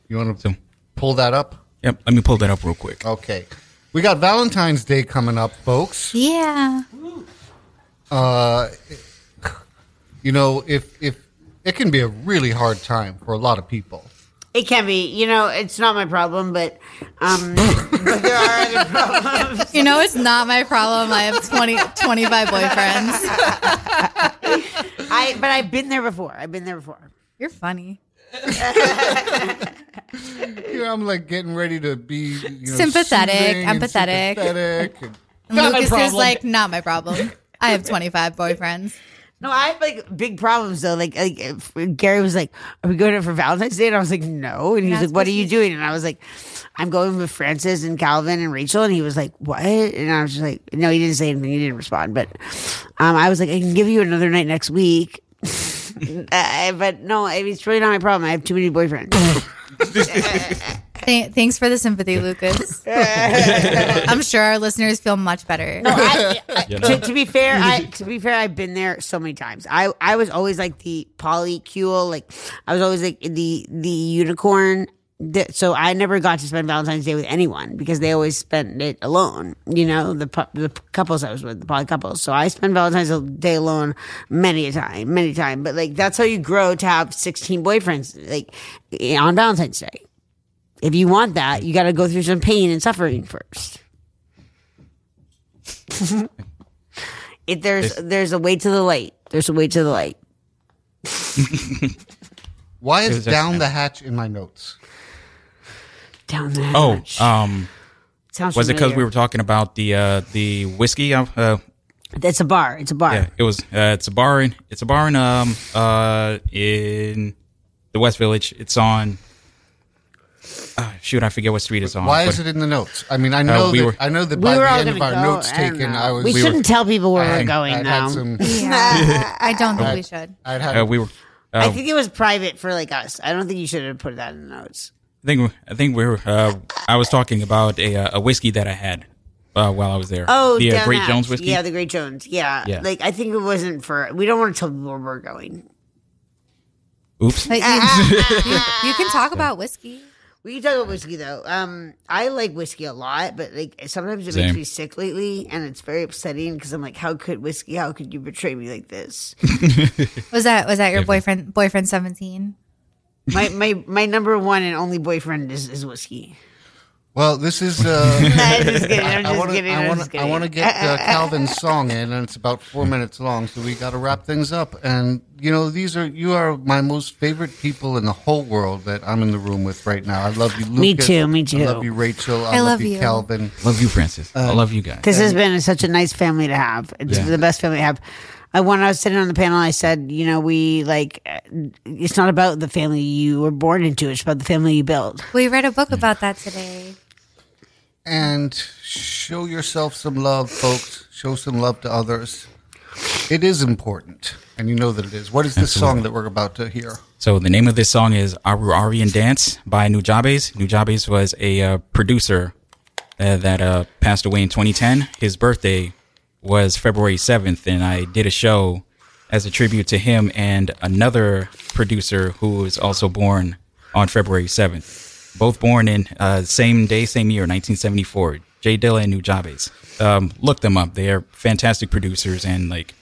B: you want to pull that up?
E: Yep. Let me pull that up real quick.
B: Okay. We got Valentine's Day coming up, folks.
D: Yeah.
B: Uh, you know, if if it can be a really hard time for a lot of people.
C: It can be. You know, it's not my problem, but um, but there are other problems.
D: You know, it's not my problem. I have 20, 25 boyfriends.
C: I but I've been there before. I've been there before.
D: You're funny.
B: You know, I'm like getting ready to be you know,
D: Sympathetic,
B: soothing and
D: empathetic.
B: sympathetic and-
D: And Lucas is like, not my problem. I have 25 boyfriends.
C: No, I have like big problems though. Like, like if Gary was like, "Are we going out for Valentine's Day?" And I was like, "No." And he was like, "What are you doing?" And I was like, "I'm going with Francis and Calvin and Rachel." And he was like, "What?" And I was just like, "No." He didn't say anything. He didn't respond. But um, I was like, "I can give you another night next week." uh, but no, it's really not my problem. I have too many boyfriends.
D: Th- thanks for the sympathy, Lucas. I'm sure our listeners feel much better.
C: No, I, I-
E: You
C: to, to be fair, I to be fair, I've been there so many times. I I was always like the polycule, like I was always like the the unicorn. That- So I never got to spend Valentine's Day with anyone because they always spent it alone. You know, the the couples I was with, the poly couples. So I spent Valentine's Day alone many a time, many a time. But like that's how you grow to have sixteen boyfriends, like on Valentine's Day. If you want that, you got to go through some pain and suffering first. If there's there's a way to the light. There's a way to the light.
B: Why is down the hatch in my notes?
C: Down there.
E: Oh, um,
C: Sounds
E: was it because we were talking about the uh, the whiskey? Uh, uh,
C: It's a bar. It's a bar.
E: yeah, it was. Uh, it's a bar in. It's a bar in um uh in the West Village. It's on. Uh, shoot, I forget what street it's on.
B: Why
E: but-
B: is it in the notes? I mean, I know
E: we
B: that
E: were-
B: I know that
C: We
B: by
C: were
B: the
C: all
B: end of
C: gonna
B: our
C: go.
B: notes
C: I
B: taken. I was
C: we,
E: We
C: shouldn't
E: were-
C: tell people where
B: I-
C: we're going
B: I'd
C: now.
B: had some.
D: I don't think we should.
B: I'd had
E: Uh, we were. Uh,
C: I think it was private for like us. I don't think you should have put that in the notes.
E: I think I think we were. Uh, I was talking about a uh, a whiskey that I had uh, while I was there.
C: Oh,
E: the uh, Great
C: that.
E: Jones whiskey.
C: Yeah, the Great Jones. Yeah.
E: Yeah.
C: Like I think it wasn't for. We don't want to tell people where we're going.
E: Oops.
D: You, you, you can talk about whiskey.
C: We can talk about whiskey though. Um, I like whiskey a lot, but like sometimes it
E: Same.
C: makes me sick lately, and it's very upsetting because I'm like, how could whiskey? How could you betray me like this?
D: Was that was that your boyfriend boyfriend 17?
C: my my my number one and only boyfriend is, is whiskey.
B: Well, this is. Uh,
C: I'm just kidding. I'm
B: I want to.
C: kidding.
B: I
C: I'm
B: want to. I want to get uh, Calvin's song in, and it's about four minutes long, so we got to wrap things up. And you know, these are you are my most favorite people in the whole world that I'm in the room with right now. I love you, Lucas.
C: Me too, me too.
B: I love you, Rachel. I,
D: I
B: love,
D: love
B: you,
D: you.
B: Calvin.
E: Love you, Francis. I love you guys.
C: This has been such a nice family to have. It's
E: Yeah.
C: the best family to have. I, when I was sitting on the panel, I said, you know, we like, uh, it's not about the family you were born into; it's about the family you build.
D: We read a book about that today.
B: and show yourself some love, folks. Show some love to others. It is important, and you know that it is. What is this song that we're about to hear?
E: So the name of this song is Aruarian Dance by Nujabes. Nujabes was a uh, producer uh, that uh, passed away in 2010. His birthday was February 7th, and I did a show as a tribute to him and another producer who was also born on February 7th. Both born in uh, same day, same year, 1974. J Dilla and Nujabes. Um, look them up. They are fantastic producers, and like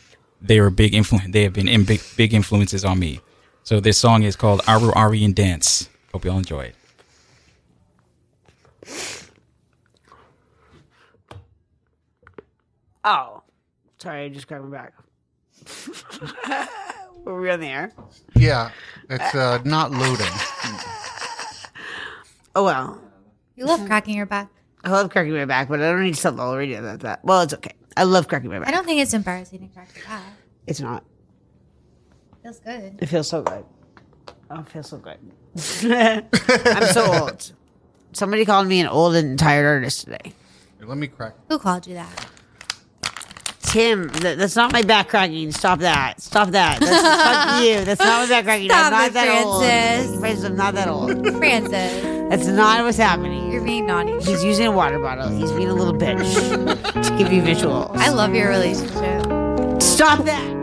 E: they were big influ- They have been in big big influences on me. So this song is called Aruarian Dance. Hope you all enjoy it.
C: Oh, sorry, I just grabbed my back. Were we on the air?
B: Yeah, it's uh, not loading.
C: Oh well,
D: You love cracking your back.
C: I love cracking my back, but I don't need to tell the whole radio about that. Well, it's okay. I love cracking my back.
D: I don't think it's embarrassing to crack your back.
C: It's not.
D: Feels good.
C: It feels so good. Oh, it feels so good. I'm so old. Somebody called me an old and tired artist today.
B: Here, let me crack.
D: Who called you that?
C: Tim. That, that's not my back cracking. Stop that. Stop that. That's fuck you. That's not my back cracking.
D: Stop
C: I'm not
D: it,
C: that
D: Francis.
C: old. Francis, I'm not that old.
D: Francis,
C: That's not what's happening.
D: you're being naughty.
C: He's using a water bottle. He's being a little bitch to give you visuals.
D: I love your relationship.
C: Stop that.